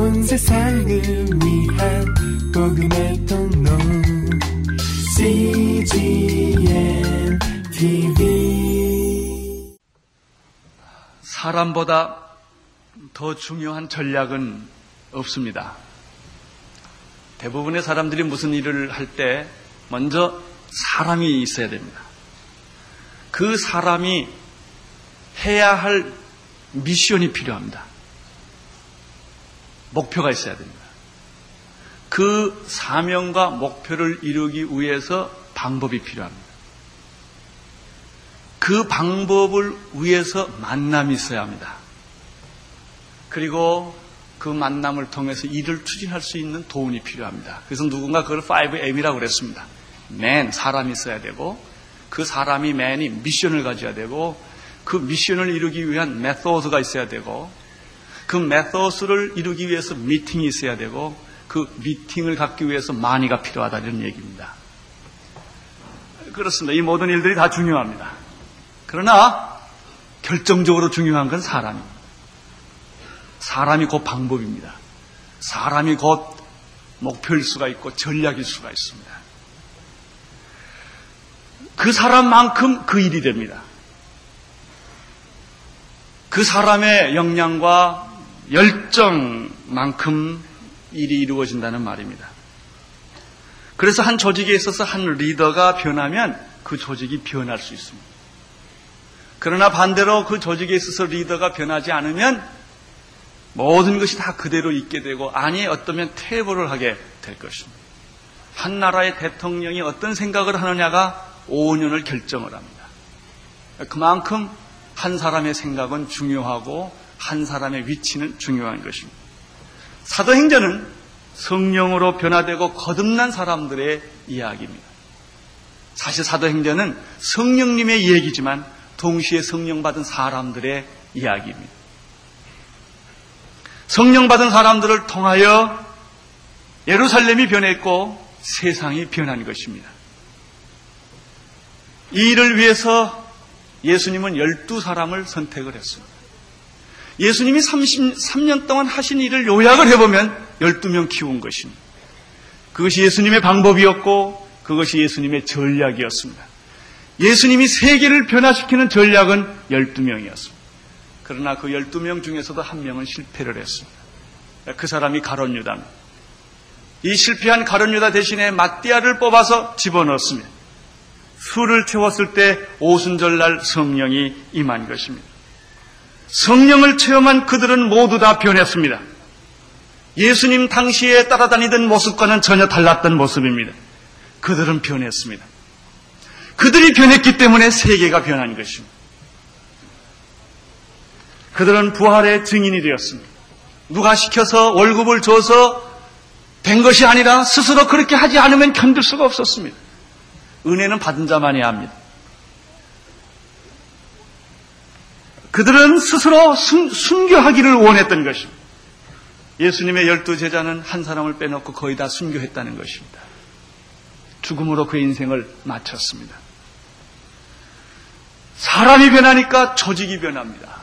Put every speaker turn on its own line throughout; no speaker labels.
온 세상을 위한 복음의 통로 CGM TV
사람보다 더 중요한 전략은 없습니다. 대부분의 사람들이 무슨 일을 할 때 먼저 사람이 있어야 됩니다. 그 사람이 해야 할 미션이 필요합니다. 목표가 있어야 됩니다. 그 사명과 목표를 이루기 위해서 방법이 필요합니다. 그 방법을 위해서 만남이 있어야 합니다. 그리고 그 만남을 통해서 일을 추진할 수 있는 도움이 필요합니다. 그래서 누군가 그걸 5M이라고 그랬습니다. 맨, 사람이 있어야 되고, 그 사람이 man이 미션을 가져야 되고, 그 미션을 이루기 위한 method가 있어야 되고, 그 method를 이루기 위해서 미팅이 있어야 되고, 그 미팅을 갖기 위해서 money가 필요하다 이런 얘기입니다. 그렇습니다. 이 모든 일들이 다 중요합니다. 그러나 결정적으로 중요한 건 사람입니다. 사람이 곧 방법입니다. 사람이 곧 목표일 수가 있고 전략일 수가 있습니다. 그 사람만큼 그 일이 됩니다. 그 사람의 역량과 열정만큼 일이 이루어진다는 말입니다. 그래서 한 조직에 있어서 한 리더가 변하면 그 조직이 변할 수 있습니다. 그러나 반대로 그 조직에 있어서 리더가 변하지 않으면 모든 것이 다 그대로 있게 되고 아니 어떠면 퇴보를 하게 될 것입니다. 한 나라의 대통령이 어떤 생각을 하느냐가 5년을 결정을 합니다. 그만큼 한 사람의 생각은 중요하고 한 사람의 위치는 중요한 것입니다. 사도행전은 성령으로 변화되고 거듭난 사람들의 이야기입니다. 사실 사도행전은 성령님의 얘기지만 동시에 성령 받은 사람들의 이야기입니다. 성령 받은 사람들을 통하여 예루살렘이 변했고 세상이 변한 것입니다. 이 일을 위해서 예수님은 열두 사람을 선택을 했습니다. 예수님이 33년 동안 하신 일을 요약을 해보면 12명 키운 것입니다. 그것이 예수님의 방법이었고 그것이 예수님의 전략이었습니다. 예수님이 세계를 변화시키는 전략은 12명이었습니다. 그러나 그 12명 중에서도 한 명은 실패를 했습니다. 그 사람이 가론 유다입니다. 이 실패한 가론 유다 대신에 마띠아를 뽑아서 집어넣었습니다. 술을 채웠을 때 오순절날 성령이 임한 것입니다. 성령을 체험한 그들은 모두 다 변했습니다. 예수님 당시에 따라다니던 모습과는 전혀 달랐던 모습입니다. 그들은 변했습니다. 그들이 변했기 때문에 세계가 변한 것입니다. 그들은 부활의 증인이 되었습니다. 누가 시켜서 월급을 줘서 된 것이 아니라 스스로 그렇게 하지 않으면 견딜 수가 없었습니다. 은혜는 받은 자만이 합니다. 그들은 스스로 순, 순교하기를 원했던 것입니다. 예수님의 열두 제자는 한 사람을 빼놓고 거의 다 순교했다는 것입니다. 죽음으로 그의 인생을 마쳤습니다. 사람이 변하니까 조직이 변합니다.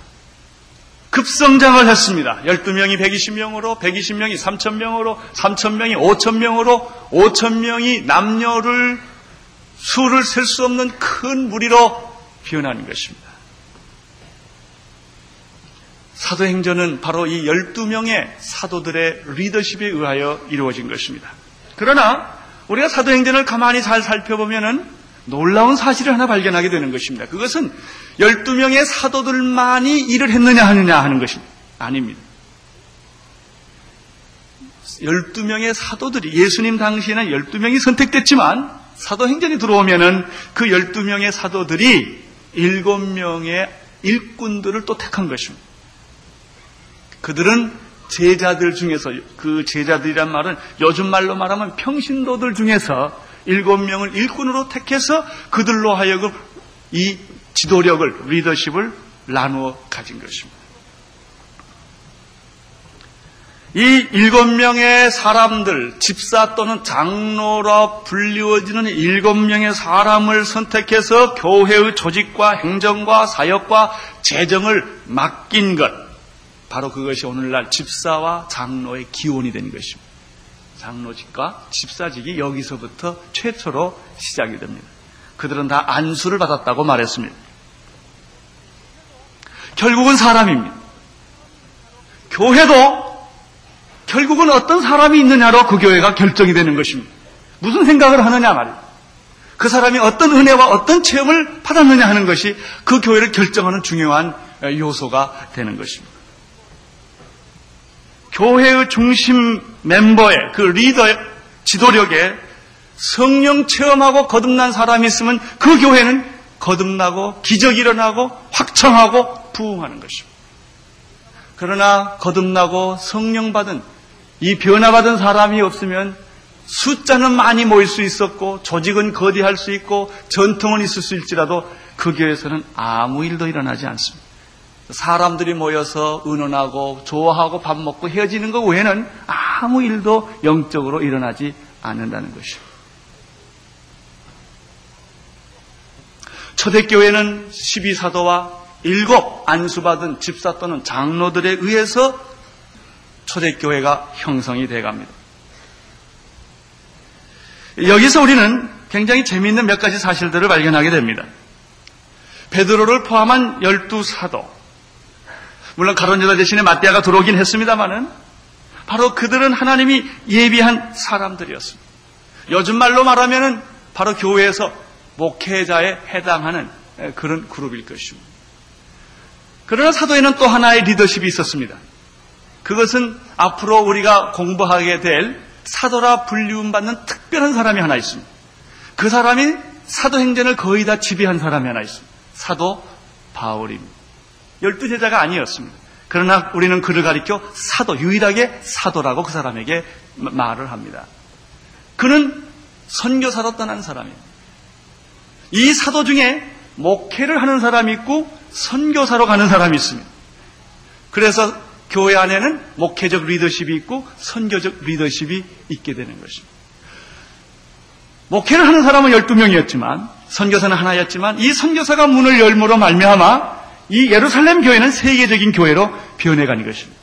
급성장을 했습니다. 12명이 120명으로, 120명이 3천명으로, 3천명이 5천명으로, 5천명이 남녀를 수를 셀 수 없는 큰 무리로 변하는 것입니다. 사도행전은 바로 이 12명의 사도들의 리더십에 의하여 이루어진 것입니다. 그러나 우리가 사도행전을 가만히 잘 살펴보면은 놀라운 사실을 하나 발견하게 되는 것입니다. 그것은 12명의 사도들만이 일을 했느냐 하느냐 하는 것이 아닙니다. 12명의 사도들이 예수님 당시에는 12명이 선택됐지만 사도행전이 들어오면은 그 12명의 사도들이 7명의 일꾼들을 또 택한 것입니다. 그들은 제자들 중에서 그 제자들이란 말은 요즘 말로 말하면 평신도들 중에서 일곱 명을 일꾼으로 택해서 그들로 하여금 이 지도력을 리더십을 나누어 가진 것입니다. 이 일곱 명의 사람들, 집사 또는 장로라 불리워지는 일곱 명의 사람을 선택해서 교회의 조직과 행정과 사역과 재정을 맡긴 것, 바로 그것이 오늘날 집사와 장로의 기원이 된 것입니다. 장로직과 집사직이 여기서부터 최초로 시작이 됩니다. 그들은 다 안수를 받았다고 말했습니다. 결국은 사람입니다. 교회도 결국은 어떤 사람이 있느냐로 그 교회가 결정이 되는 것입니다. 무슨 생각을 하느냐 말이에요. 그 사람이 어떤 은혜와 어떤 체험을 받았느냐 하는 것이 그 교회를 결정하는 중요한 요소가 되는 것입니다. 교회의 중심 멤버의 그 리더의 지도력에 성령 체험하고 거듭난 사람이 있으면 그 교회는 거듭나고 기적이 일어나고 확청하고 부흥하는 것입니다. 그러나 거듭나고 성령 받은 이 변화받은 사람이 없으면 숫자는 많이 모일 수 있었고 조직은 거대할 수 있고 전통은 있을 수 있지라도 그 교회에서는 아무 일도 일어나지 않습니다. 사람들이 모여서 의논하고 좋아하고 밥 먹고 헤어지는 것 외에는 아무 일도 영적으로 일어나지 않는다는 것이죠. 초대교회는 12사도와 일곱 안수받은 집사 또는 장로들에 의해서 초대교회가 형성이 돼 갑니다. 여기서 우리는 굉장히 재미있는 몇 가지 사실들을 발견하게 됩니다. 베드로를 포함한 열두 사도, 물론 가론 여자 대신에 마띠아가 들어오긴 했습니다만은 바로 그들은 하나님이 예비한 사람들이었습니다. 요즘 말로 말하면은 바로 교회에서 목회자에 해당하는 그런 그룹일 것입니다. 그러나 사도에는 또 하나의 리더십이 있었습니다. 그것은 앞으로 우리가 공부하게 될 사도라 불리움 받는 특별한 사람이 하나 있습니다. 그 사람이 사도행전을 거의 다 지배한 사람이 하나 있습니다. 사도 바울입니다. 열두 제자가 아니었습니다. 그러나 우리는 그를 가리켜 사도, 유일하게 사도라고 그 사람에게 말을 합니다. 그는 선교사로 떠난 사람입니다. 이 사도 중에 목회를 하는 사람이 있고 선교사로 가는 사람이 있습니다. 그래서 교회 안에는 목회적 리더십이 있고 선교적 리더십이 있게 되는 것입니다. 목회를 하는 사람은 12명이었지만 선교사는 하나였지만 이 선교사가 문을 열므로 말미암아 이 예루살렘 교회는 세계적인 교회로 변해가는 것입니다.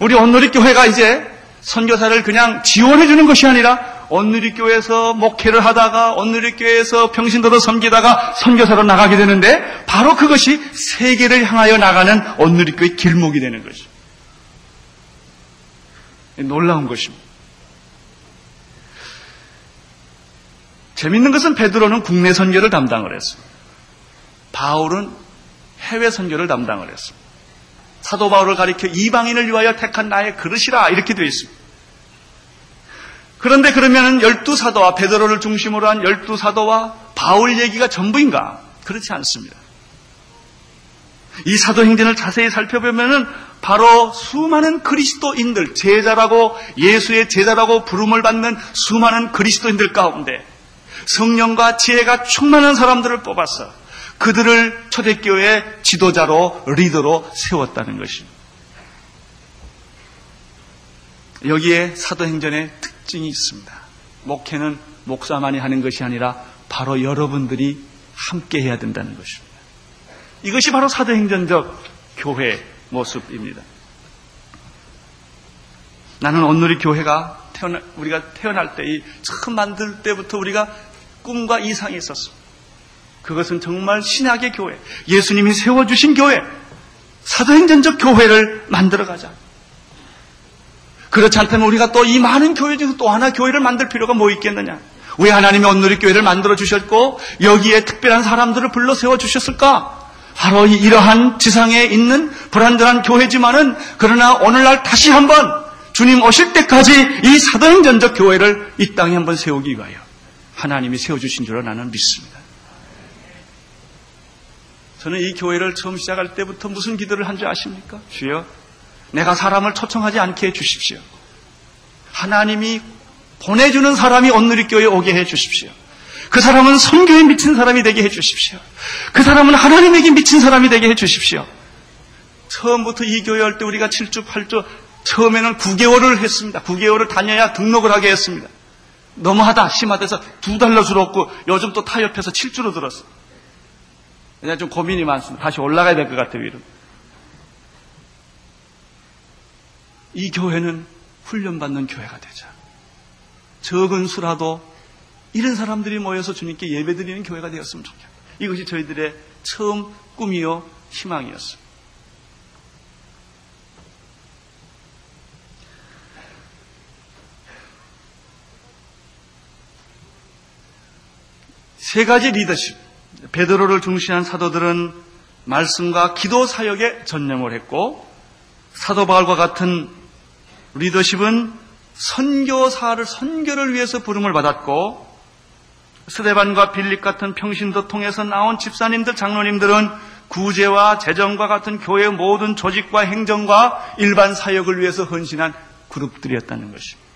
우리 온누리 교회가 이제 선교사를 그냥 지원해 주는 것이 아니라 온누리 교회에서 목회를 하다가 온누리 교회에서 평신도로 섬기다가 선교사로 나가게 되는데 바로 그것이 세계를 향하여 나가는 온누리 교회 길목이 되는 것이죠. 놀라운 것입니다. 재밌는 것은 베드로는 국내 선교를 담당을 했습니다. 바울은 해외 선교를 담당을 했습니다. 사도 바울을 가리켜 이방인을 위하여 택한 나의 그릇이라 이렇게 되어 있습니다. 그런데 그러면 열두 사도와 베드로를 중심으로 한 열두 사도와 바울 얘기가 전부인가? 그렇지 않습니다. 이 사도행전을 자세히 살펴보면은 바로 수많은 그리스도인들, 제자라고 예수의 제자라고 부름을 받는 수많은 그리스도인들 가운데 성령과 지혜가 충만한 사람들을 뽑아서 그들을 초대교회 지도자로 리더로 세웠다는 것입니다. 여기에 사도행전의 특징이 있습니다. 목회는 목사만이 하는 것이 아니라 바로 여러분들이 함께 해야 된다는 것입니다. 이것이 바로 사도행전적 교회 모습입니다. 나는 오늘의 교회가 태어나, 우리가 태어날 때, 이 처음 만들 때부터 우리가 꿈과 이상이 있었습니다. 그것은 정말 신학의 교회, 예수님이 세워주신 교회, 사도행전적 교회를 만들어가자. 그렇지 않다면 우리가 또 이 많은 교회 중에서 또 하나 교회를 만들 필요가 뭐 있겠느냐? 왜 하나님이 온누리 교회를 만들어 주셨고 여기에 특별한 사람들을 불러 세워 주셨을까? 바로 이러한 지상에 있는 불완전한 교회지만은 그러나 오늘날 다시 한번 주님 오실 때까지 이 사도행전적 교회를 이 땅에 한번 세우기 위하여 하나님이 세워 주신 줄로 나는 믿습니다. 저는 이 교회를 처음 시작할 때부터 무슨 기도를 한 줄 아십니까? 주여, 내가 사람을 초청하지 않게 해주십시오. 하나님이 보내주는 사람이 온누리 교회에 오게 해주십시오. 그 사람은 성교에 미친 사람이 되게 해주십시오. 그 사람은 하나님에게 미친 사람이 되게 해주십시오. 처음부터 이 교회 할 때 우리가 7주, 8주, 처음에는 9개월을 했습니다. 9개월을 다녀야 등록을 하게 했습니다. 너무하다, 심하다 해서 두 달러 줄었고 요즘 또 타협해서 7주로 들었어. 그냥 좀 고민이 많습니다. 다시 올라가야 될 것 같아요, 위로. 이 교회는 훈련받는 교회가 되자. 적은 수라도 이런 사람들이 모여서 주님께 예배드리는 교회가 되었으면 좋겠다. 이것이 저희들의 처음 꿈이요 희망이었습니다. 세 가지 리더십. 베드로를 중시한 사도들은 말씀과 기도 사역에 전념을 했고 사도 바울과 같은 리더십은 선교사를 선교를 위해서 부름을 받았고 스데반과 빌립 같은 평신도 통해서 나온 집사님들 장로님들은 구제와 재정과 같은 교회의 모든 조직과 행정과 일반 사역을 위해서 헌신한 그룹들이었다는 것입니다.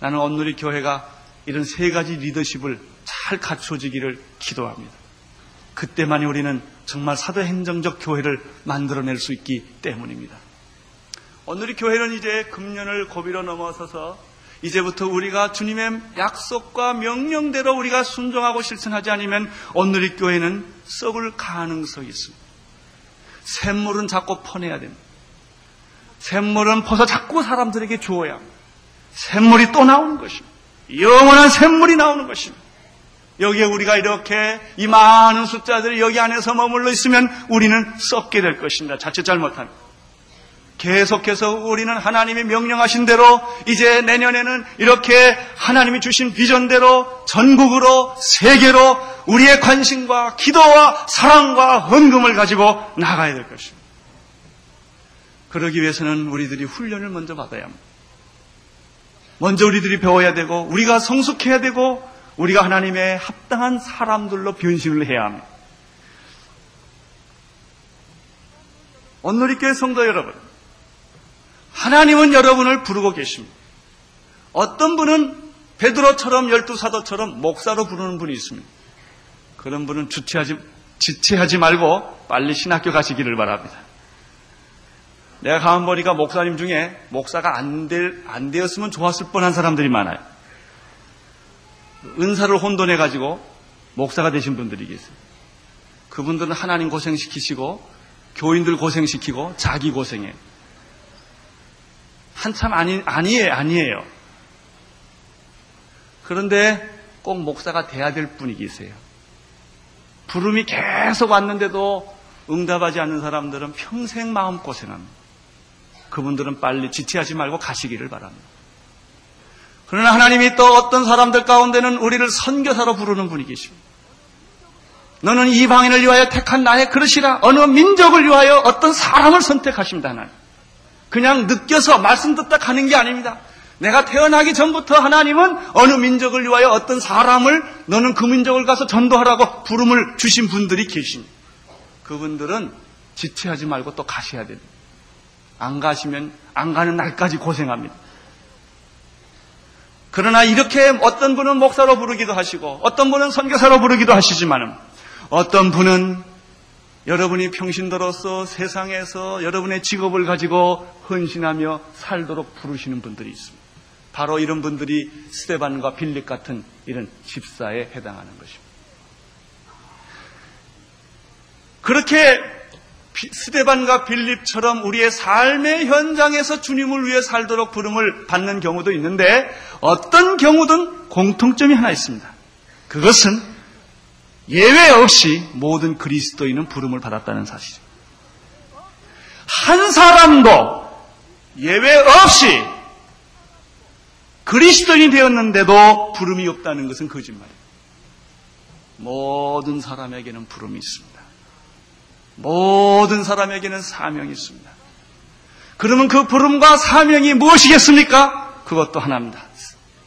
나는 오늘의 교회가 이런 세 가지 리더십을 잘 갖춰지기를 기도합니다. 그때만이 우리는 정말 사도행정적 교회를 만들어낼 수 있기 때문입니다. 오늘의 교회는 이제 금년을 고비로 넘어서서 이제부터 우리가 주님의 약속과 명령대로 우리가 순종하고 실천하지 않으면 오늘의 교회는 썩을 가능성이 있습니다. 샘물은 자꾸 퍼내야 됩니다. 샘물은 퍼서 자꾸 사람들에게 주어야 합니다. 샘물이 또 나오는 것입니다. 영원한 샘물이 나오는 것입니다. 여기에 우리가 이렇게 이 많은 숫자들이 여기 안에서 머물러 있으면 우리는 썩게 될 것입니다. 자칫 잘못하면. 계속해서 우리는 하나님이 명령하신 대로 이제 내년에는 이렇게 하나님이 주신 비전대로 전국으로 세계로 우리의 관심과 기도와 사랑과 헌금을 가지고 나가야 될 것입니다. 그러기 위해서는 우리들이 훈련을 먼저 받아야 합니다. 먼저 우리들이 배워야 되고 우리가 성숙해야 되고 우리가 하나님의 합당한 사람들로 변신을 해야 합니다. 오늘의 교회 성도 여러분, 하나님은 여러분을 부르고 계십니다. 어떤 분은 베드로처럼 열두 사도처럼 목사로 부르는 분이 있습니다. 그런 분은 주체하지, 지체하지 말고 빨리 신학교 가시기를 바랍니다. 내가 가만 보니까 목사님 중에 목사가 안, 될, 안 되었으면 좋았을 뻔한 사람들이 많아요. 은사를 혼돈해 가지고 목사가 되신 분들이 계세요. 그분들은 하나님 고생시키시고 교인들 고생시키고 자기 고생해. 한참 아니, 아니에요, 아니에요. 그런데 꼭 목사가 돼야 될 분이 계세요. 부름이 계속 왔는데도 응답하지 않는 사람들은 평생 마음 고생합니다. 그분들은 빨리 지체하지 말고 가시기를 바랍니다. 그러나 하나님이 또 어떤 사람들 가운데는 우리를 선교사로 부르는 분이 계십니다. 너는 이방인을 위하여 택한 나의 그릇이라 어느 민족을 위하여 어떤 사람을 선택하십니다. 하나님. 그냥 느껴서 말씀 듣다 가는 게 아닙니다. 내가 태어나기 전부터 하나님은 어느 민족을 위하여 어떤 사람을 너는 그 민족을 가서 전도하라고 부름을 주신 분들이 계십니다. 그분들은 지체하지 말고 또 가셔야 됩니다. 안 가시면 안 가는 날까지 고생합니다. 그러나 이렇게 어떤 분은 목사로 부르기도 하시고 어떤 분은 선교사로 부르기도 하시지만 어떤 분은 여러분이 평신도로서 세상에서 여러분의 직업을 가지고 헌신하며 살도록 부르시는 분들이 있습니다. 바로 이런 분들이 스테반과 빌립 같은 이런 집사에 해당하는 것입니다. 그렇게 스데반과 빌립처럼 우리의 삶의 현장에서 주님을 위해 살도록 부름을 받는 경우도 있는데 어떤 경우든 공통점이 하나 있습니다. 그것은 예외 없이 모든 그리스도인은 부름을 받았다는 사실입니다. 한 사람도 예외 없이 그리스도인이 되었는데도 부름이 없다는 것은 거짓말입니다. 모든 사람에게는 부름이 있습니다. 모든 사람에게는 사명이 있습니다. 그러면 그 부름과 사명이 무엇이겠습니까? 그것도 하나입니다.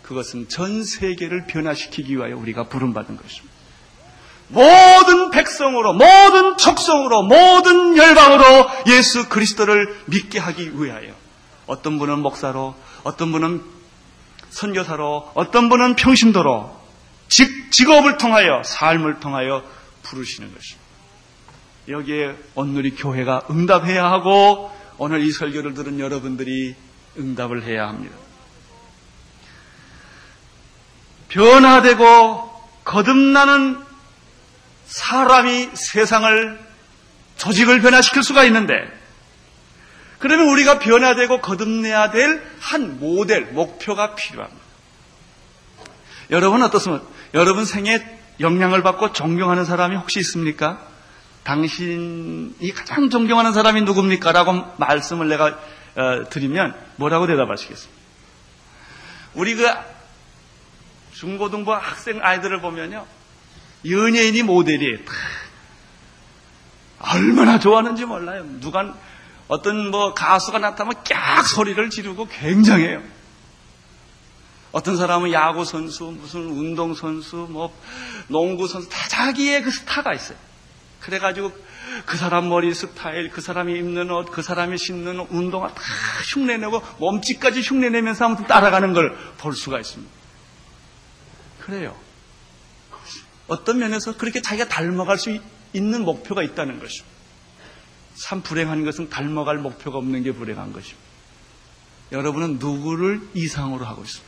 그것은 전 세계를 변화시키기 위하여 우리가 부름받은 것입니다. 모든 백성으로, 모든 척성으로, 모든 열방으로 예수 그리스도를 믿게 하기 위하여 어떤 분은 목사로, 어떤 분은 선교사로, 어떤 분은 평신도로 직, 직업을 통하여 삶을 통하여 부르시는 것입니다. 여기에 오늘이 교회가 응답해야 하고 오늘 이 설교를 들은 여러분들이 응답을 해야 합니다. 변화되고 거듭나는 사람이 세상을 조직을 변화시킬 수가 있는데 그러면 우리가 변화되고 거듭내야 될 한 모델, 목표가 필요합니다. 여러분 어떻습니까? 여러분 생에 영향을 받고 존경하는 사람이 혹시 있습니까? 당신이 가장 존경하는 사람이 누굽니까? 라고 말씀을 내가 어, 드리면 뭐라고 대답하시겠습니까? 우리 그 중고등부 학생 아이들을 보면요. 연예인이 모델이에요. 얼마나 좋아하는지 몰라요. 누가 어떤 뭐 가수가 나타나면 깍 소리를 지르고 굉장해요. 어떤 사람은 야구 선수, 무슨 운동 선수, 뭐 농구 선수 다 자기의 그 스타가 있어요. 그래가지고 그 사람 머리 스타일, 그 사람이 입는 옷, 그 사람이 신는 운동화 다 흉내내고 몸짓까지 흉내내면서 아무튼 따라가는 걸 볼 수가 있습니다. 그래요. 어떤 면에서 그렇게 자기가 닮아갈 수 있는 목표가 있다는 것입니다. 참 불행한 것은 닮아갈 목표가 없는 게 불행한 것입니다. 여러분은 누구를 이상으로 하고 있습니다.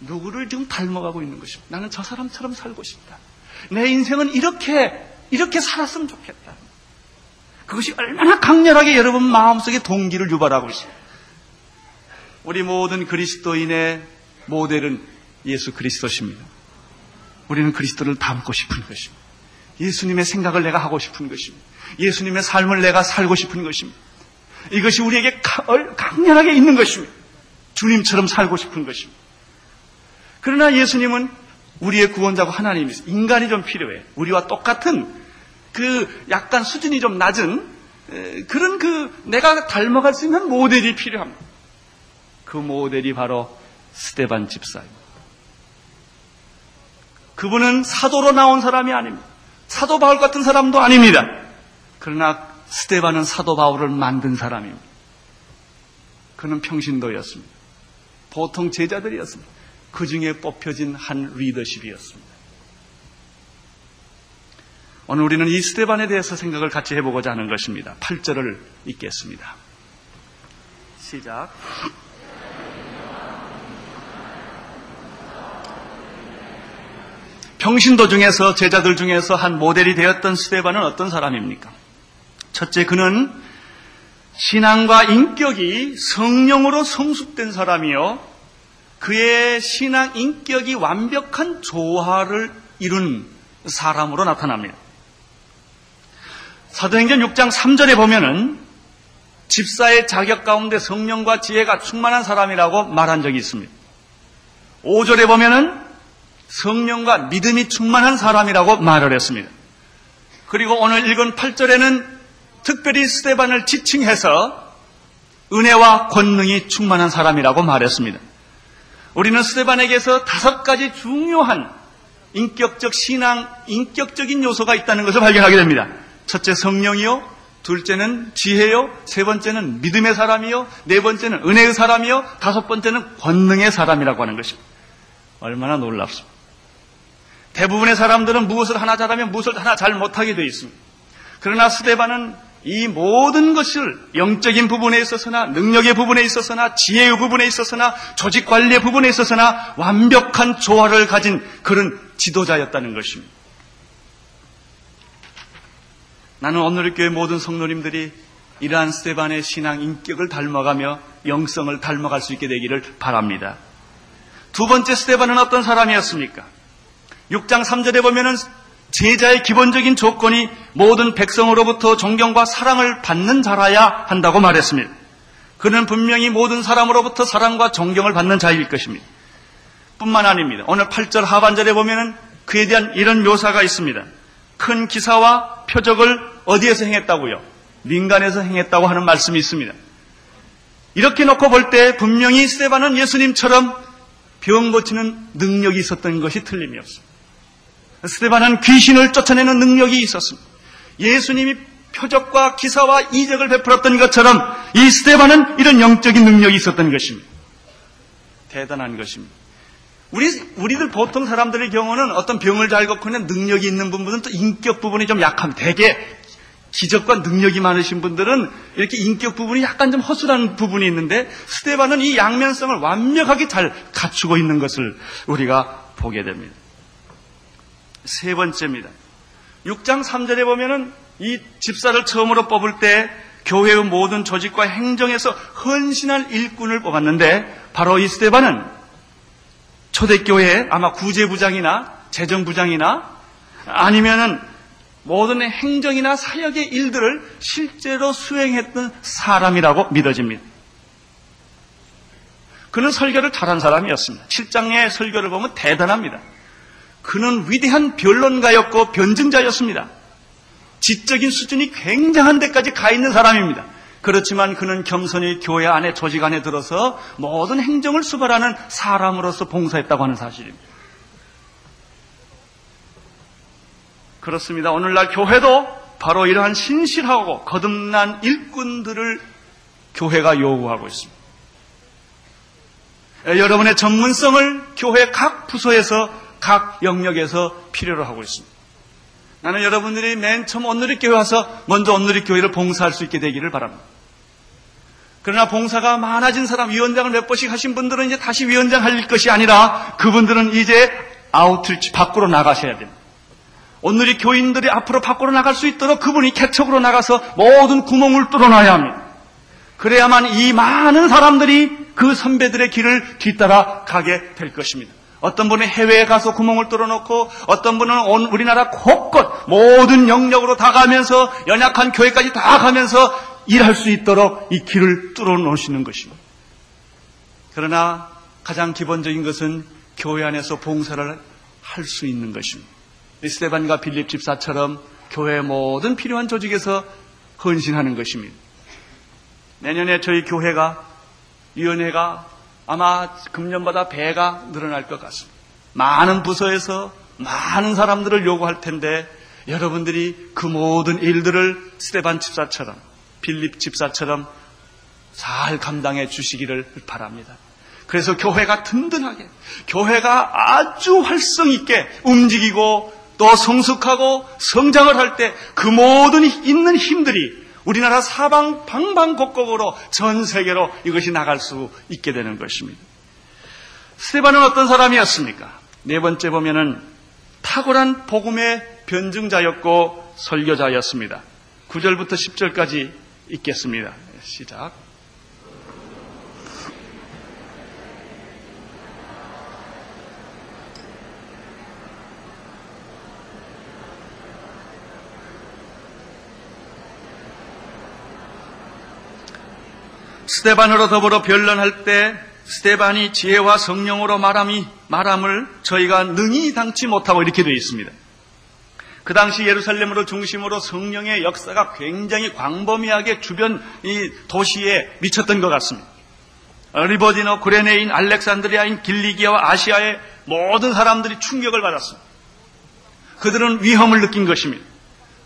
누구를 지금 닮아가고 있는 것입니다. 나는 저 사람처럼 살고 싶다. 내 인생은 이렇게, 이렇게 살았으면 좋겠다. 그것이 얼마나 강렬하게 여러분 마음속에 동기를 유발하고 있습니다. 우리 모든 그리스도인의 모델은 예수 그리스도십니다. 우리는 그리스도를 닮고 싶은 것입니다. 예수님의 생각을 내가 하고 싶은 것입니다. 예수님의 삶을 내가 살고 싶은 것입니다. 이것이 우리에게 강렬하게 있는 것입니다. 주님처럼 살고 싶은 것입니다. 그러나 예수님은 우리의 구원자고 하나님이세요. 인간이 좀 필요해. 우리와 똑같은 그 약간 수준이 좀 낮은 그런 그 내가 닮아갈 수 있는 모델이 필요합니다. 그 모델이 바로 스테반 집사입니다. 그분은 사도로 나온 사람이 아닙니다. 사도 바울 같은 사람도 아닙니다. 그러나 스테반은 사도 바울을 만든 사람입니다. 그는 평신도였습니다. 보통 제자들이었습니다. 그 중에 뽑혀진 한 리더십이었습니다. 오늘 우리는 이 스테반에 대해서 생각을 같이 해보고자 하는 것입니다. 8절을 읽겠습니다. 시작. 평신도 중에서 제자들 중에서 한 모델이 되었던 스테반은 어떤 사람입니까? 첫째, 그는 신앙과 인격이 성령으로 성숙된 사람이요. 그의 신앙 인격이 완벽한 조화를 이룬 사람으로 나타납니다. 사도행전 6장 3절에 보면은 집사의 자격 가운데 성령과 지혜가 충만한 사람이라고 말한 적이 있습니다. 5절에 보면은 성령과 믿음이 충만한 사람이라고 말을 했습니다. 그리고 오늘 읽은 8절에는 특별히 스테반을 지칭해서 은혜와 권능이 충만한 사람이라고 말했습니다. 우리는 스테반에게서 다섯 가지 중요한 인격적 신앙, 인격적인 요소가 있다는 것을 발견하게 됩니다. 첫째 성령이요, 둘째는 지혜요, 세 번째는 믿음의 사람이요, 네 번째는 은혜의 사람이요, 다섯 번째는 권능의 사람이라고 하는 것입니다. 얼마나 놀랍습니다. 대부분의 사람들은 무엇을 하나 잘하면 무엇을 하나 잘 못하게 되어 있습니다. 그러나 스데반은 이 모든 것을 영적인 부분에 있어서나 능력의 부분에 있어서나 지혜의 부분에 있어서나 조직 관리의 부분에 있어서나 완벽한 조화를 가진 그런 지도자였다는 것입니다. 나는 오늘 교회 모든 성도님들이 이러한 스테반의 신앙 인격을 닮아가며 영성을 닮아갈 수 있게 되기를 바랍니다. 두 번째 스테반은 어떤 사람이었습니까? 6장 3절에 보면은 제자의 기본적인 조건이 모든 백성으로부터 존경과 사랑을 받는 자라야 한다고 말했습니다. 그는 분명히 모든 사람으로부터 사랑과 존경을 받는 자일 것입니다. 뿐만 아닙니다. 오늘 8절 하반절에 보면은 그에 대한 이런 묘사가 있습니다. 큰 기사와 표적을 어디에서 행했다고요? 민간에서 행했다고 하는 말씀이 있습니다. 이렇게 놓고 볼 때 분명히 스테반은 예수님처럼 병 고치는 능력이 있었던 것이 틀림이 없습니다. 스테반은 귀신을 쫓아내는 능력이 있었습니다. 예수님이 표적과 기사와 이적을 베풀었던 것처럼 이 스테반은 이런 영적인 능력이 있었던 것입니다. 대단한 것입니다. 우리, 우리들 보통 사람들의 경우는 어떤 병을 잘 걷고는 능력이 있는 분들은 또 인격 부분이 좀 약합니다. 기적과 능력이 많으신 분들은 이렇게 인격 부분이 약간 좀 허술한 부분이 있는데 스테반은 이 양면성을 완벽하게 잘 갖추고 있는 것을 우리가 보게 됩니다. 세 번째입니다. 6장 3절에 보면은 이 집사를 처음으로 뽑을 때 교회의 모든 조직과 행정에서 헌신할 일꾼을 뽑았는데 바로 이 스테반은 초대교회 아마 구제부장이나 재정부장이나 아니면은 모든 행정이나 사역의 일들을 실제로 수행했던 사람이라고 믿어집니다. 그는 설교를 잘한 사람이었습니다. 7장의 설교를 보면 대단합니다. 그는 위대한 변론가였고 변증자였습니다. 지적인 수준이 굉장한 데까지 가 있는 사람입니다. 그렇지만 그는 겸손히 교회 안에 조직 안에 들어서 모든 행정을 수발하는 사람으로서 봉사했다고 하는 사실입니다. 그렇습니다. 오늘날 교회도 바로 이러한 신실하고 거듭난 일꾼들을 교회가 요구하고 있습니다. 여러분의 전문성을 교회 각 부서에서 각 영역에서 필요로 하고 있습니다. 나는 여러분들이 맨 처음 온누리 교회 와서 먼저 온누리 교회를 봉사할 수 있게 되기를 바랍니다. 그러나 봉사가 많아진 사람, 위원장을 몇 번씩 하신 분들은 이제 다시 위원장 할 것이 아니라 그분들은 이제 아웃을 밖으로 나가셔야 됩니다. 오늘이 교인들이 앞으로 밖으로 나갈 수 있도록 그분이 개척으로 나가서 모든 구멍을 뚫어놔야 합니다. 그래야만 이 많은 사람들이 그 선배들의 길을 뒤따라 가게 될 것입니다. 어떤 분은 해외에 가서 구멍을 뚫어놓고 어떤 분은 온 우리나라 곳곳 모든 영역으로 다 가면서 연약한 교회까지 다 가면서 일할 수 있도록 이 길을 뚫어 놓으시는 것입니다. 그러나 가장 기본적인 것은 교회 안에서 봉사를 할 수 있는 것입니다. 스테반과 빌립 집사처럼 교회 모든 필요한 조직에서 헌신하는 것입니다. 내년에 저희 교회가 위원회가 아마 금년보다 배가 늘어날 것 같습니다. 많은 부서에서 많은 사람들을 요구할 텐데 여러분들이 그 모든 일들을 스테반 집사처럼 빌립 집사처럼 잘 감당해 주시기를 바랍니다. 그래서 교회가 든든하게, 교회가 아주 활성 있게 움직이고 또 성숙하고 성장을 할 때 그 모든 있는 힘들이 우리나라 사방 방방곡곡으로 전 세계로 이것이 나갈 수 있게 되는 것입니다. 스테반은 어떤 사람이었습니까? 네 번째 보면은 탁월한 복음의 변증자였고 설교자였습니다. 9절부터 10절까지 읽겠습니다. 시작. 스테반으로 더불어 변론할 때 스테반이 지혜와 성령으로 말함이 말함을 저희가 능히 당치 못하고 이렇게 되어 있습니다. 그 당시 예루살렘으로 중심으로 성령의 역사가 굉장히 광범위하게 주변 이 도시에 미쳤던 것 같습니다. 리버디너, 구레네인, 알렉산드리아인, 길리기아와 아시아의 모든 사람들이 충격을 받았습니다. 그들은 위험을 느낀 것입니다.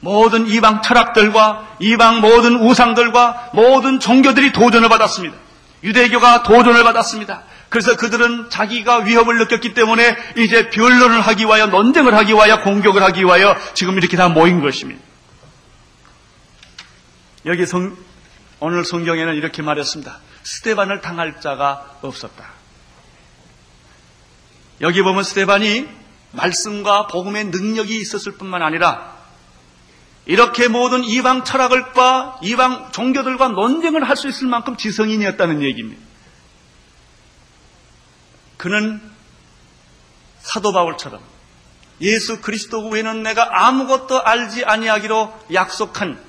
모든 이방 철학들과 이방 모든 우상들과 모든 종교들이 도전을 받았습니다. 유대교가 도전을 받았습니다. 그래서 그들은 자기가 위협을 느꼈기 때문에 이제 변론을 하기 위하여 논쟁을 하기 위하여 공격을 하기 위하여 지금 이렇게 다 모인 것입니다. 여기 성, 오늘 성경에는 이렇게 말했습니다. 스테반을 당할 자가 없었다. 여기 보면 스테반이 말씀과 복음의 능력이 있었을 뿐만 아니라 이렇게 모든 이방 철학을과 이방 종교들과 논쟁을 할 수 있을 만큼 지성인이었다는 얘기입니다. 그는 사도 바울처럼 예수 그리스도 외에는 내가 아무것도 알지 아니하기로 약속한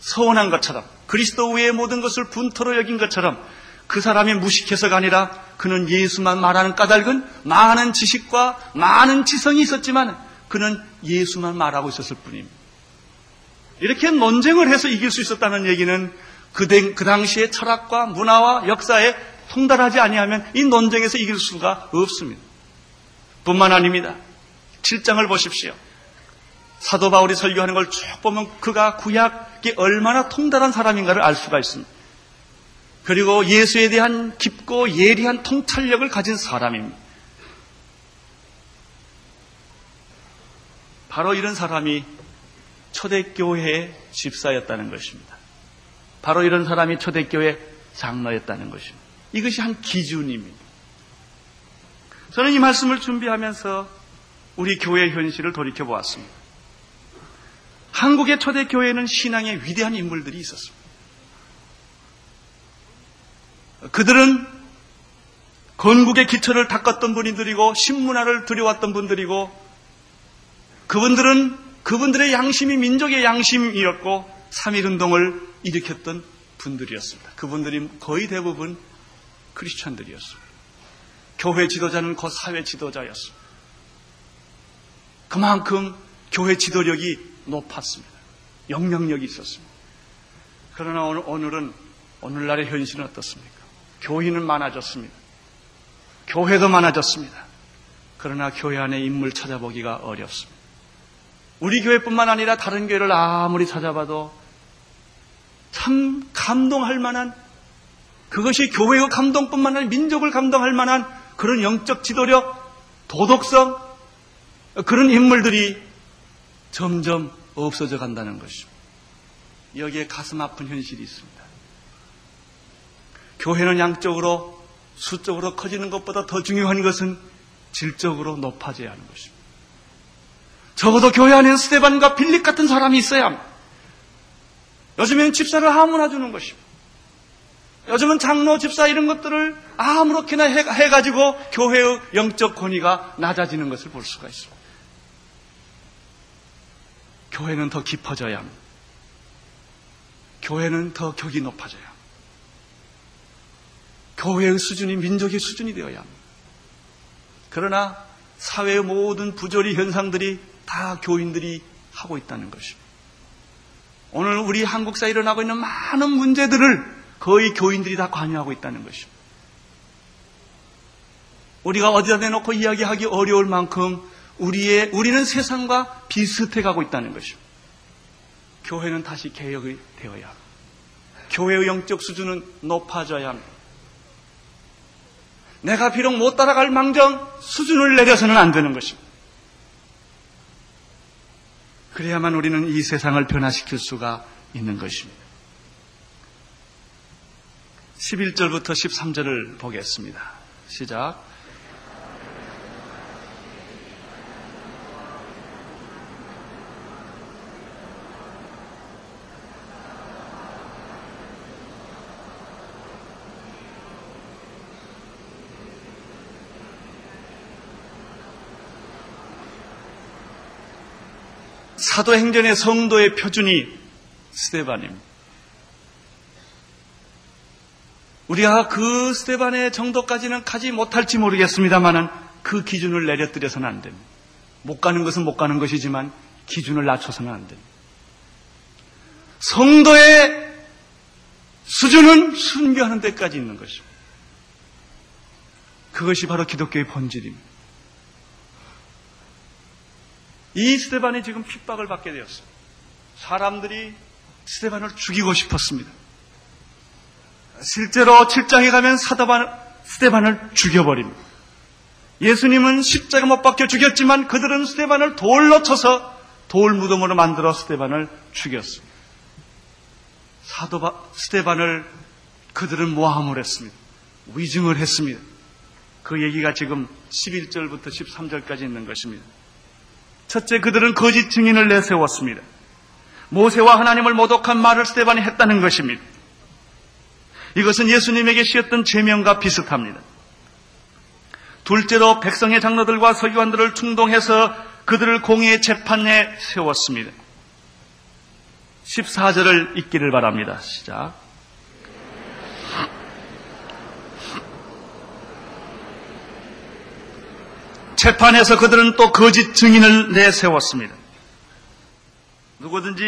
서운한 것처럼 그리스도 외의 모든 것을 분토로 여긴 것처럼 그 사람이 무식해서가 아니라 그는 예수만 말하는 까닭은 많은 지식과 많은 지성이 있었지만 그는 예수만 말하고 있었을 뿐입니다. 이렇게 논쟁을 해서 이길 수 있었다는 얘기는 그, 그 당시의 철학과 문화와 역사에 통달하지 아니하면 이 논쟁에서 이길 수가 없습니다. 뿐만 아닙니다. 7장을 보십시오. 사도 바울이 설교하는 걸 쭉 보면 그가 구약에 얼마나 통달한 사람인가를 알 수가 있습니다. 그리고 예수에 대한 깊고 예리한 통찰력을 가진 사람입니다. 바로 이런 사람이 초대교회의 집사였다는 것입니다. 바로 이런 사람이 초대교회 장로였다는 것입니다. 이것이 한 기준입니다. 저는 이 말씀을 준비하면서 우리 교회 현실을 돌이켜 보았습니다. 한국의 초대교회는 신앙의 위대한 인물들이 있었습니다. 그들은 건국의 기초를 닦았던 분들이고 신문화를 들여왔던 분들이고 그분들은 그분들의 양심이 민족의 양심이었고 3.1운동을 일으켰던 분들이었습니다. 그분들이 거의 대부분 크리스천들이었습니다. 교회 지도자는 곧 사회 지도자였습니다. 그만큼 교회 지도력이 높았습니다. 영향력이 있었습니다. 그러나 오늘, 오늘은 오늘날의 현실은 어떻습니까? 교인은 많아졌습니다. 교회도 많아졌습니다. 그러나 교회 안에 인물 찾아보기가 어렵습니다. 우리 교회뿐만 아니라 다른 교회를 아무리 찾아봐도 참 감동할 만한 그것이 교회의 감동뿐만 아니라 민족을 감동할 만한 그런 영적 지도력, 도덕성, 그런 인물들이 점점 없어져 간다는 것입니다. 여기에 가슴 아픈 현실이 있습니다. 교회는 양적으로 수적으로 커지는 것보다 더 중요한 것은 질적으로 높아져야 하는 것입니다. 적어도 교회 안에는 스테반과 빌립 같은 사람이 있어야 합니다. 요즘에는 집사를 아무나 주는 것입니다. 요즘은 장로, 집사 이런 것들을 아무렇게나 해가지고 교회의 영적 권위가 낮아지는 것을 볼 수가 있습니다. 교회는 더 깊어져야 합니다. 교회는 더 격이 높아져야 합니다. 교회의 수준이 민족의 수준이 되어야 합니다. 그러나 사회의 모든 부조리 현상들이 다 교인들이 하고 있다는 것입니다. 오늘 우리 한국 사회에 일어나고 있는 많은 문제들을 거의 교인들이 다 관여하고 있다는 것입니다. 우리가 어디다 대놓고 이야기하기 어려울 만큼 우리의, 우리는 세상과 비슷해 가고 있다는 것입니다. 교회는 다시 개혁이 되어야 합니다. 교회의 영적 수준은 높아져야 합니다. 내가 비록 못 따라갈 망정 수준을 내려서는 안 되는 것입니다. 그래야만 우리는 이 세상을 변화시킬 수가 있는 것입니다. 11절부터 13절을 보겠습니다. 시작. 사도행전의 성도의 표준이 스테반입니다. 우리가 그 스테반의 정도까지는 가지 못할지 모르겠습니다만은 그 기준을 내려뜨려서는 안 됩니다. 못 가는 것은 못 가는 것이지만 기준을 낮춰서는 안 됩니다. 성도의 수준은 순교하는 데까지 있는 것입니다. 그것이 바로 기독교의 본질입니다. 이 스테반이 지금 핍박을 받게 되었습니다. 사람들이 스테반을 죽이고 싶었습니다. 실제로 7장에 가면 사도반 스테반을 죽여버립니다. 예수님은 십자가 못 박혀 죽였지만 그들은 스테반을 돌로 쳐서 돌 무덤으로 만들어 스테반을 죽였습니다. 사도 스테반을 그들은 모함을 했습니다. 위증을 했습니다. 그 얘기가 지금 11절부터 13절까지 있는 것입니다. 첫째, 그들은 거짓 증인을 내세웠습니다. 모세와 하나님을 모독한 말을 스테반이 했다는 것입니다. 이것은 예수님에게 씌었던 제명과 비슷합니다. 둘째로 백성의 장로들과 서기관들을 충동해서 그들을 공의의 재판에 세웠습니다. 14절을 읽기를 바랍니다. 시작. 재판에서 그들은 또 거짓 증인을 내세웠습니다. 누구든지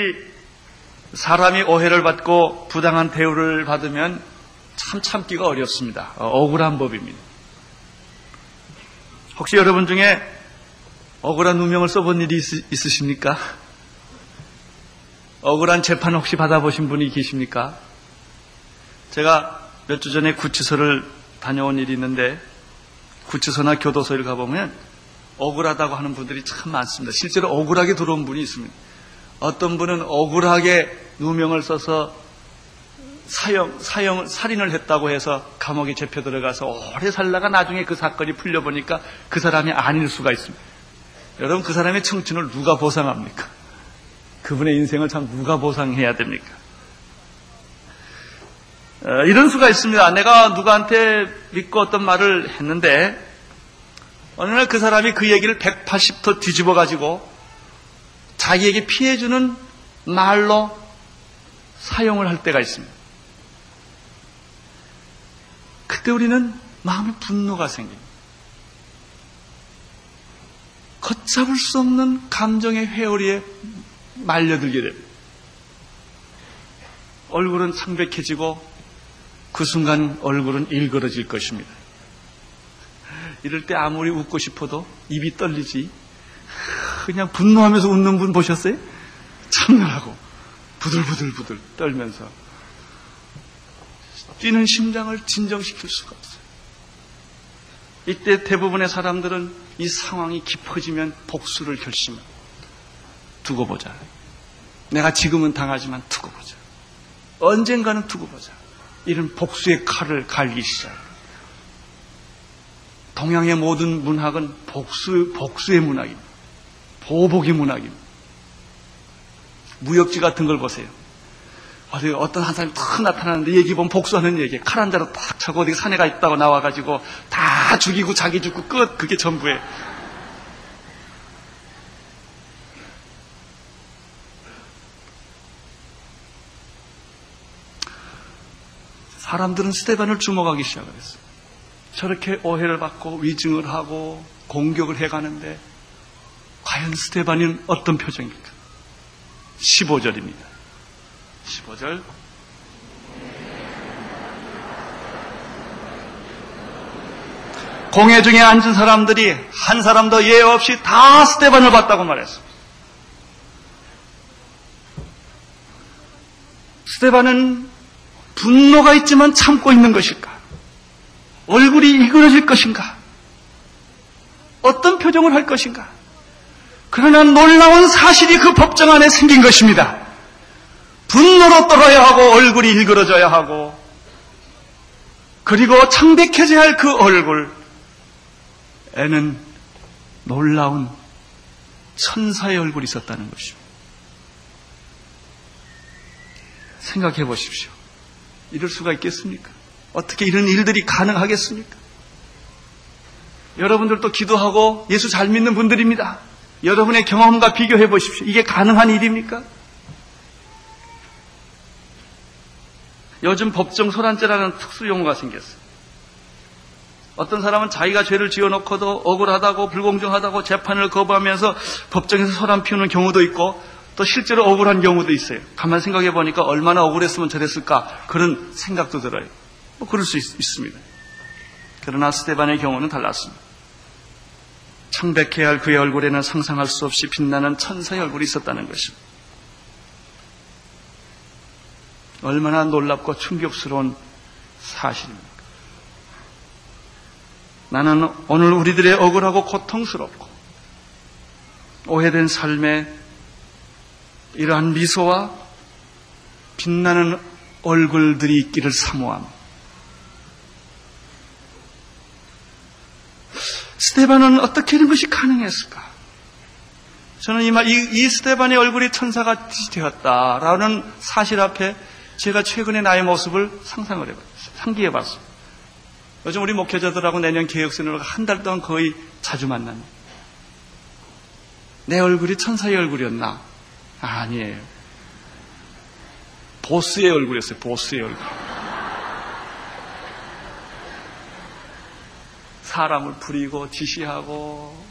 사람이 오해를 받고 부당한 대우를 받으면 참 참기가 어렵습니다. 어, 억울한 법입니다. 혹시 여러분 중에 억울한 누명을 써본 일이 있, 으십니까 억울한 재판 혹시 받아보신 분이 계십니까? 제가 몇 주 전에 구치소를 다녀온 일이 있는데 구치소나 교도소를 가보면 억울하다고 하는 분들이 참 많습니다. 실제로 억울하게 들어온 분이 있습니다. 어떤 분은 억울하게 누명을 써서 사형, 사형, 살인을 했다고 해서 감옥에 잡혀 들어가서 오래 살다가 나중에 그 사건이 풀려보니까 그 사람이 아닐 수가 있습니다. 여러분, 그 사람의 청춘을 누가 보상합니까? 그분의 인생을 참 누가 보상해야 됩니까? 어, 이런 수가 있습니다. 내가 누구한테 믿고 어떤 말을 했는데 어느 날 그 사람이 그 얘기를 180도 뒤집어 가지고 자기에게 피해주는 말로 사용을 할 때가 있습니다. 그때 우리는 마음에 분노가 생깁니다. 걷잡을 수 없는 감정의 회오리에 말려들게 됩니다. 얼굴은 창백해지고 그 순간 얼굴은 일그러질 것입니다. 이럴 때 아무리 웃고 싶어도 입이 떨리지. 그냥 분노하면서 웃는 분 보셨어요? 참나하고 부들부들부들 떨면서 뛰는 심장을 진정시킬 수가 없어요. 이때 대부분의 사람들은 이 상황이 깊어지면 복수를 결심합니다. 두고 보자. 내가 지금은 당하지만 두고 보자. 언젠가는 두고 보자. 이런 복수의 칼을 갈기 시작. 동양의 모든 문학은 복수, 복수의 문학입니다. 보복의 문학입니다. 무역지 같은 걸 보세요. 어디 어떤 한 사람이 탁 나타나는데 얘기 보면 복수하는 얘기. 칼 한 자로 탁 차고 어디 산에 가 있다고 나와가지고 다 죽이고 자기 죽고 끝. 그게 전부예요. 사람들은 스테반을 주목하기 시작했어요. 저렇게 오해를 받고 위증을 하고 공격을 해가는데 과연 스테반은 어떤 표정입니까? 15절입니다. 15절. 공회 중에 앉은 사람들이 한 사람도 예외 없이 다 스테반을 봤다고 말했습니다. 스테반은 분노가 있지만 참고 있는 것일까? 얼굴이 일그러질 것인가? 어떤 표정을 할 것인가? 그러나 놀라운 사실이 그 법정 안에 생긴 것입니다. 분노로 떨어야 하고 얼굴이 일그러져야 하고 그리고 창백해져야 할 그 얼굴에는 놀라운 천사의 얼굴이 있었다는 것입니다. 생각해 보십시오. 이럴 수가 있겠습니까? 어떻게 이런 일들이 가능하겠습니까? 여러분들도 기도하고 예수 잘 믿는 분들입니다. 여러분의 경험과 비교해 보십시오. 이게 가능한 일입니까? 요즘 법정 소란죄라는 특수 용어가 생겼어요. 어떤 사람은 자기가 죄를 지어놓고도 억울하다고 불공정하다고 재판을 거부하면서 법정에서 소란 피우는 경우도 있고 또 실제로 억울한 경우도 있어요. 가만 생각해 보니까 얼마나 억울했으면 저랬을까 그런 생각도 들어요. 뭐 그럴 수 있, 습니다 그러나 스테반의 경우는 달랐습니다. 창백해야 할 그의 얼굴에는 상상할 수 없이 빛나는 천사의 얼굴이 있었다는 것입니다. 얼마나 놀랍고 충격스러운 사실입니까? 나는 오늘 우리들의 억울하고 고통스럽고 오해된 삶에 이러한 미소와 빛나는 얼굴들이 있기를 사모합니다. 스테반은 어떻게 이런 것이 가능했을까? 저는 이, 이, 이 스테반의 얼굴이 천사같이 되었다라는 사실 앞에 제가 최근에 나의 모습을 상상을 해봤어요. 상기해 봤어요. 요즘 우리 목회자들하고 내년 개혁선으로 한 달 동안 거의 자주 만납니다. 내 얼굴이 천사의 얼굴이었나? 아니에요. 보스의 얼굴이었어요. 보스의 얼굴. 사람을 부리고 지시하고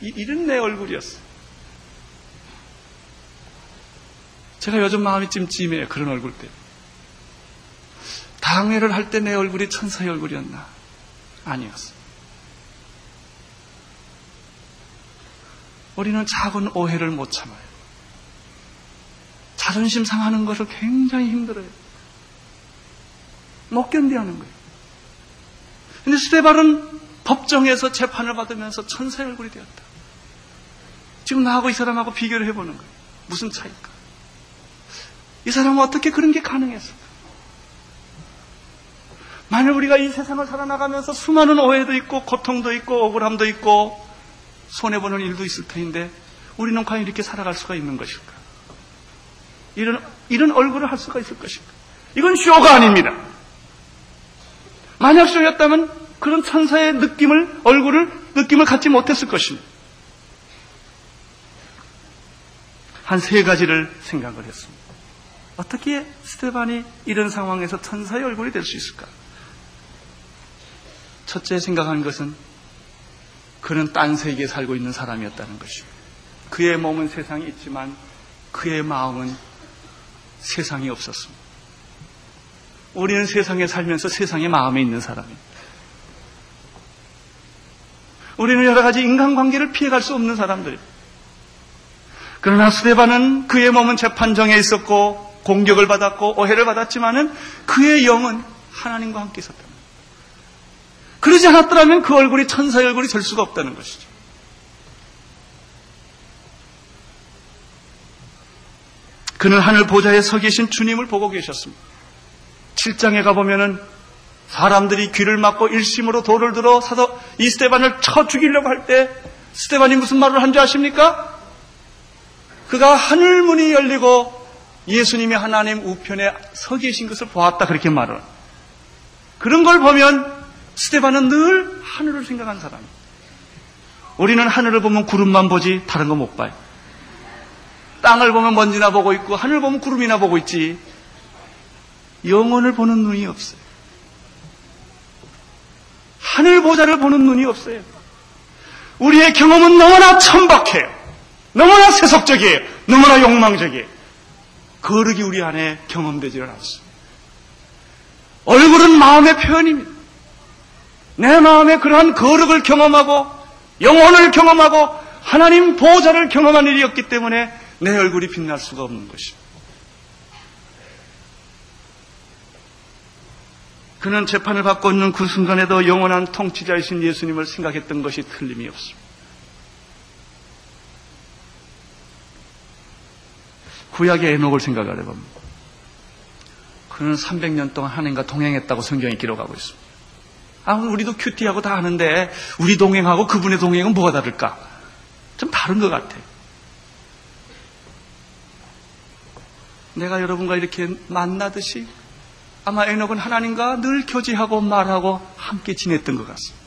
이런 내 얼굴이었어요. 제가 요즘 마음이 찜찜해요. 그런 얼굴 때. 당회를 할 때 내 얼굴이 천사의 얼굴이었나? 아니었어. 우리는 작은 오해를 못 참아요. 자존심 상하는 것을 굉장히 힘들어요. 못 견디하는 거예요. 근데 스테발은 법정에서 재판을 받으면서 천사의 얼굴이 되었다. 지금 나하고 이 사람하고 비교를 해보는 거예요. 무슨 차이일까? 이 사람은 어떻게 그런 게 가능했을까? 만약 우리가 이 세상을 살아나가면서 수많은 오해도 있고 고통도 있고 억울함도 있고 손해보는 일도 있을 터인데 우리는 과연 이렇게 살아갈 수가 있는 것일까? 이런, 이런 얼굴을 할 수가 있을 것인가? 이건 쇼가 아닙니다. 만약 쇼였다면 그런 천사의 느낌을, 얼굴을, 느낌을 갖지 못했을 것입니다. 한 세 가지를 생각을 했습니다. 어떻게 스테반이 이런 상황에서 천사의 얼굴이 될 수 있을까? 첫째 생각한 것은 그는 딴 세계에 살고 있는 사람이었다는 것입니다. 그의 몸은 세상에 있지만 그의 마음은 세상이 없었습니다. 우리는 세상에 살면서 세상의 마음에 있는 사람입니다. 우리는 여러 가지 인간관계를 피해갈 수 없는 사람들입니다. 그러나 스데반은 그의 몸은 재판정에 있었고 공격을 받았고 오해를 받았지만은 그의 영은 하나님과 함께 있었다. 그러지 않았더라면 그 얼굴이 천사의 얼굴이 될 수가 없다는 것이죠. 그는 하늘 보좌에 서 계신 주님을 보고 계셨습니다. 7장에 가보면은 사람들이 귀를 막고 일심으로 돌을 들어 사도 이 스테반을 쳐 죽이려고 할 때 스테반이 무슨 말을 한 줄 아십니까? 그가 하늘 문이 열리고 예수님이 하나님 우편에 서 계신 것을 보았다 그렇게 말을. 그런 걸 보면 스테반은 늘 하늘을 생각한 사람이에요. 우리는 하늘을 보면 구름만 보지 다른 거 못 봐요. 땅을 보면 먼지나 보고 있고 하늘 보면 구름이나 보고 있지. 영혼을 보는 눈이 없어요. 하늘 보좌를 보는 눈이 없어요. 우리의 경험은 너무나 천박해요. 너무나 세속적이에요. 너무나 욕망적이에요. 거룩이 우리 안에 경험되지를 않습니다. 얼굴은 마음의 표현입니다. 내 마음에 그러한 거룩을 경험하고 영혼을 경험하고 하나님 보좌를 경험한 일이었기 때문에 내 얼굴이 빛날 수가 없는 것입니다. 그는 재판을 받고 있는 그 순간에도 영원한 통치자이신 예수님을 생각했던 것이 틀림이 없습니다. 구약의 에녹을 생각을 해봅니다. 그는 300년 동안 하나님과 동행했다고 성경이 기록하고 있습니다. 아, 우리도 큐티하고 다 하는데 우리 동행하고 그분의 동행은 뭐가 다를까? 좀 다른 것 같아요. 내가 여러분과 이렇게 만나듯이 아마 에녹은 하나님과 늘 교제하고 말하고 함께 지냈던 것 같습니다.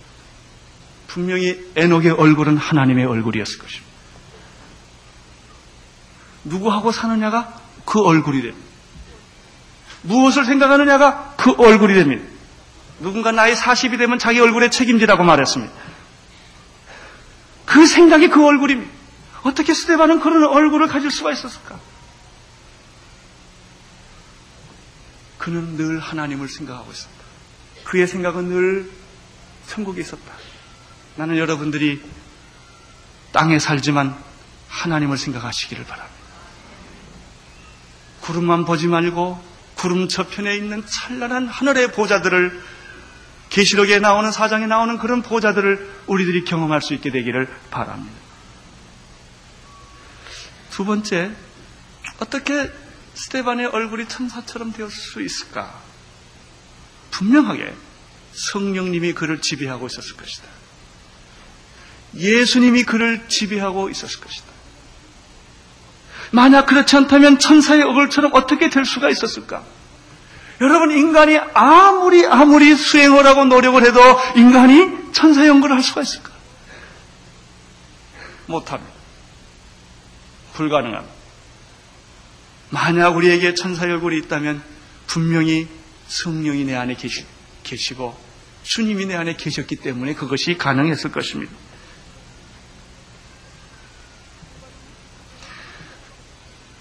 분명히 에녹의 얼굴은 하나님의 얼굴이었을 것입니다. 누구하고 사느냐가 그 얼굴이 됩니다. 무엇을 생각하느냐가 그 얼굴이 됩니다. 누군가 나이 40이 되면 자기 얼굴에 책임지라고 말했습니다. 그 생각이 그 얼굴입니다. 어떻게 스테반은 그런 얼굴을 가질 수가 있었을까? 그는 늘 하나님을 생각하고 있었다. 그의 생각은 늘 천국에 있었다. 나는 여러분들이 땅에 살지만 하나님을 생각하시기를 바랍니다. 구름만 보지 말고 구름 저편에 있는 찬란한 하늘의 보좌들을 계시록에 나오는 사장에 나오는 그런 보좌들을 우리들이 경험할 수 있게 되기를 바랍니다. 두 번째, 어떻게 스테반의 얼굴이 천사처럼 되었을 수 있을까? 분명하게 성령님이 그를 지배하고 있었을 것이다. 예수님이 그를 지배하고 있었을 것이다. 만약 그렇지 않다면 천사의 얼굴처럼 어떻게 될 수가 있었을까? 여러분, 인간이 아무리 아무리 수행을 하고 노력을 해도 인간이 천사의 연구를 할 수가 있을까? 못합니다. 불가능합니다. 만약 우리에게 천사의 얼굴이 있다면 분명히 성령이 내 안에 계시, 계시고 주님이 내 안에 계셨기 때문에 그것이 가능했을 것입니다.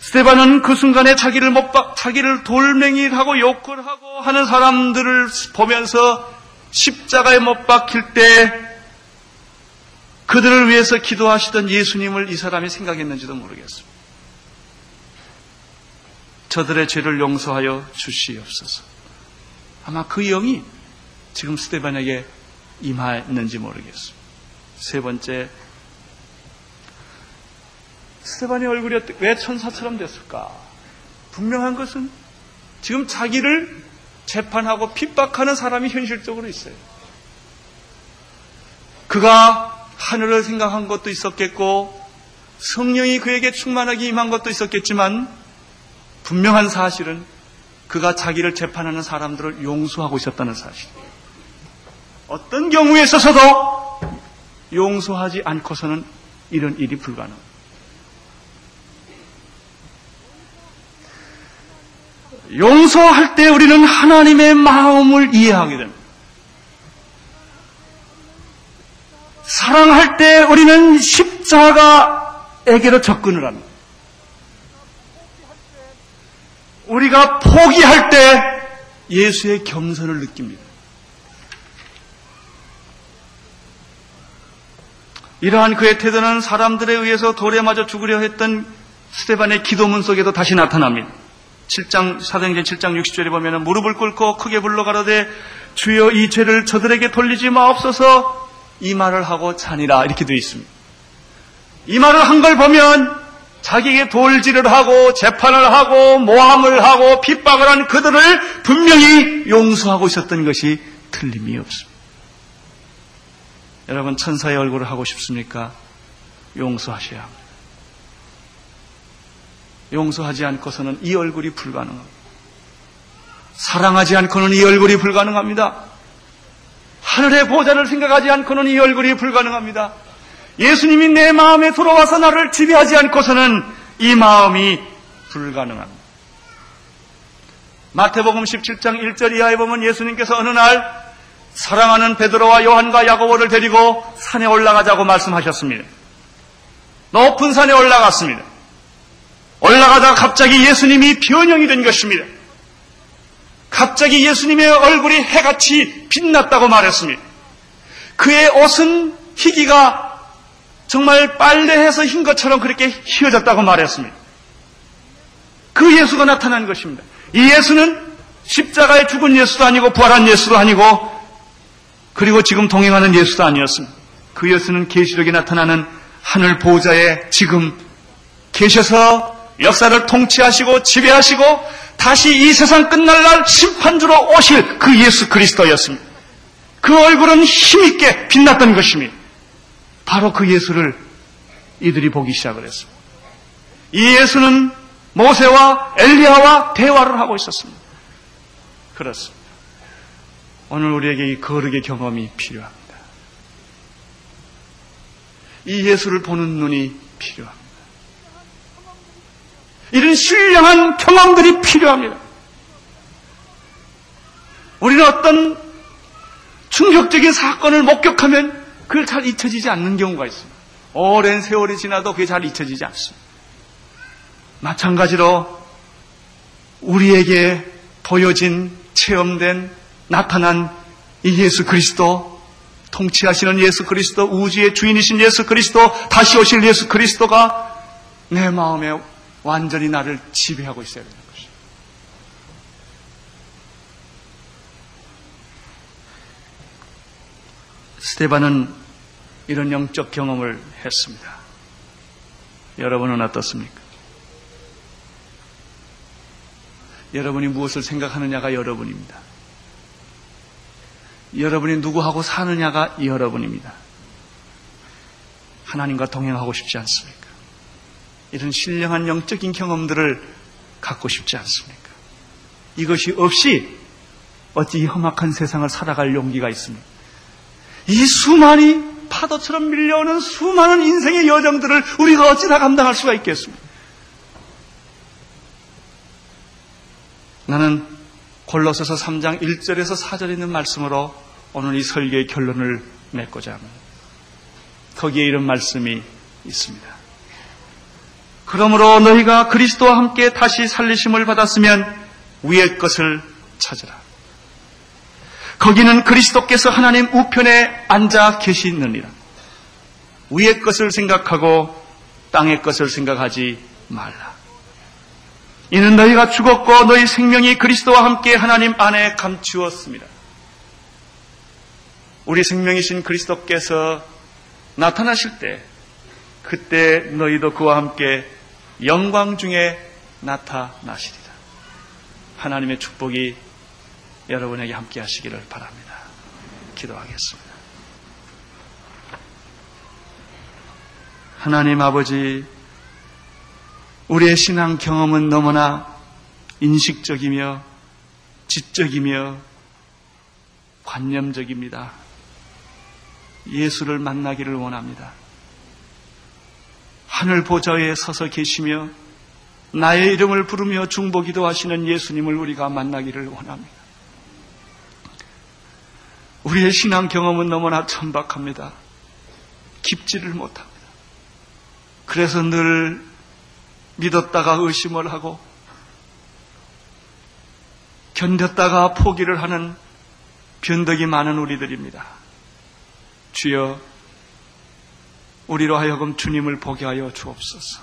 스테반은 그 순간에 자기를 못 박, 자기를 돌멩이하고 욕을 하고 하는 사람들을 보면서 십자가에 못 박힐 때 그들을 위해서 기도하시던 예수님을 이 사람이 생각했는지도 모르겠습니다. 저들의 죄를 용서하여 주시옵소서. 아마 그 영이 지금 스테반에게 임하였는지 모르겠습니다. 세 번째, 스테반의 얼굴이 왜 천사처럼 됐을까? 분명한 것은 지금 자기를 재판하고 핍박하는 사람이 현실적으로 있어요. 그가 하늘을 생각한 것도 있었겠고 성령이 그에게 충만하게 임한 것도 있었겠지만 분명한 사실은 그가 자기를 재판하는 사람들을 용서하고 있었다는 사실. 어떤 경우에 있어서도 용서하지 않고서는 이런 일이 불가능합니다. 용서할 때 우리는 하나님의 마음을 이해하게 됩니다. 사랑할 때 우리는 십자가에게로 접근을 합니다. 우리가 포기할 때 예수의 겸손을 느낍니다. 이러한 그의 태도는 사람들에 의해서 돌에 맞아 죽으려 했던 스테반의 기도문 속에도 다시 나타납니다. 7장 사도행전 7장 60절에 보면 무릎을 꿇고 크게 불러 가로되 주여 이 죄를 저들에게 돌리지 마옵소서 이 말을 하고 자니라 이렇게 되어 있습니다. 이 말을 한 걸 보면 자기에게 돌질을 하고 재판을 하고 모함을 하고 핍박을 한 그들을 분명히 용서하고 있었던 것이 틀림이 없습니다. 여러분 천사의 얼굴을 하고 싶습니까? 용서하셔야 합니다. 용서하지 않고서는 이 얼굴이 불가능합니다. 사랑하지 않고는 이 얼굴이 불가능합니다. 하늘의 보좌를 생각하지 않고는 이 얼굴이 불가능합니다. 예수님이 내 마음에 들어와서 나를 지배하지 않고서는 이 마음이 불가능합니다. 마태복음 17장 1절 이하에 보면 예수님께서 어느 날 사랑하는 베드로와 요한과 야고보를 데리고 산에 올라가자고 말씀하셨습니다. 높은 산에 올라갔습니다. 올라가다가 갑자기 예수님이 변형이 된 것입니다. 갑자기 예수님의 얼굴이 해같이 빛났다고 말했습니다. 그의 옷은 희기가 정말 빨래해서 흰 것처럼 그렇게 휘어졌다고 말했습니다. 그 예수가 나타난 것입니다. 이 예수는 십자가에 죽은 예수도 아니고 부활한 예수도 아니고 그리고 지금 동행하는 예수도 아니었습니다. 그 예수는 계시록에 나타나는 하늘 보좌에 지금 계셔서 역사를 통치하시고 지배하시고 다시 이 세상 끝날 날 심판주로 오실 그 예수 그리스도였습니다. 그 얼굴은 힘있게 빛났던 것입니다. 바로 그 예수를 이들이 보기 시작을 했습니다. 이 예수는 모세와 엘리야와 대화를 하고 있었습니다. 그렇습니다. 오늘 우리에게 이 거룩의 경험이 필요합니다. 이 예수를 보는 눈이 필요합니다. 이런 신령한 경험들이 필요합니다. 우리는 어떤 충격적인 사건을 목격하면 그걸 잘 잊혀지지 않는 경우가 있습니다. 오랜 세월이 지나도 그게 잘 잊혀지지 않습니다. 마찬가지로 우리에게 보여진 체험된 나타난 이 예수 그리스도 통치하시는 예수 그리스도 우주의 주인이신 예수 그리스도 다시 오실 예수 그리스도가 내 마음에 완전히 나를 지배하고 있어야 되는 것입니다. 스테반은 이런 영적 경험을 했습니다. 여러분은 어떻습니까? 여러분이 무엇을 생각하느냐가 여러분입니다. 여러분이 누구하고 사느냐가 여러분입니다. 하나님과 동행하고 싶지 않습니까? 이런 신령한 영적인 경험들을 갖고 싶지 않습니까? 이것이 없이 어찌 이 험악한 세상을 살아갈 용기가 있습니까? 이 수많이 파도처럼 밀려오는 수많은 인생의 여정들을 우리가 어찌 다 감당할 수가 있겠습니까? 나는 골로새서 3장 1절에서 4절에 있는 말씀으로 오늘 이 설교의 결론을 맺고자 합니다. 거기에 이런 말씀이 있습니다. 그러므로 너희가 그리스도와 함께 다시 살리심을 받았으면 위의 것을 찾으라. 거기는 그리스도께서 하나님 우편에 앉아 계시느니라. 위의 것을 생각하고 땅의 것을 생각하지 말라. 이는 너희가 죽었고 너희 생명이 그리스도와 함께 하나님 안에 감추었습니다. 우리 생명이신 그리스도께서 나타나실 때 그때 너희도 그와 함께 영광 중에 나타나시리라. 하나님의 축복이 여러분에게 함께 하시기를 바랍니다. 기도하겠습니다. 하나님 아버지, 우리의 신앙 경험은 너무나 인식적이며 지적이며 관념적입니다. 예수를 만나기를 원합니다. 하늘 보좌에 서서 계시며 나의 이름을 부르며 중보기도 하시는 예수님을 우리가 만나기를 원합니다. 우리의 신앙 경험은 너무나 천박합니다. 깊지를 못합니다. 그래서 늘 믿었다가 의심을 하고 견뎠다가 포기를 하는 변덕이 많은 우리들입니다. 주여, 우리로 하여금 주님을 보게 하여 주옵소서.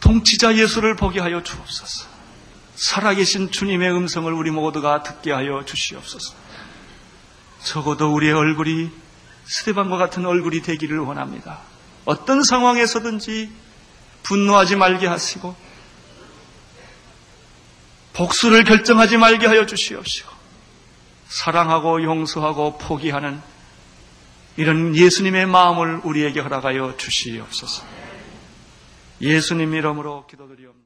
통치자 예수를 보게 하여 주옵소서. 살아계신 주님의 음성을 우리 모두가 듣게 하여 주시옵소서. 적어도 우리의 얼굴이 스테반과 같은 얼굴이 되기를 원합니다. 어떤 상황에서든지 분노하지 말게 하시고 복수를 결정하지 말게 하여 주시옵시고 사랑하고 용서하고 포기하는 이런 예수님의 마음을 우리에게 허락하여 주시옵소서. 예수님 이름으로 기도드리옵나다.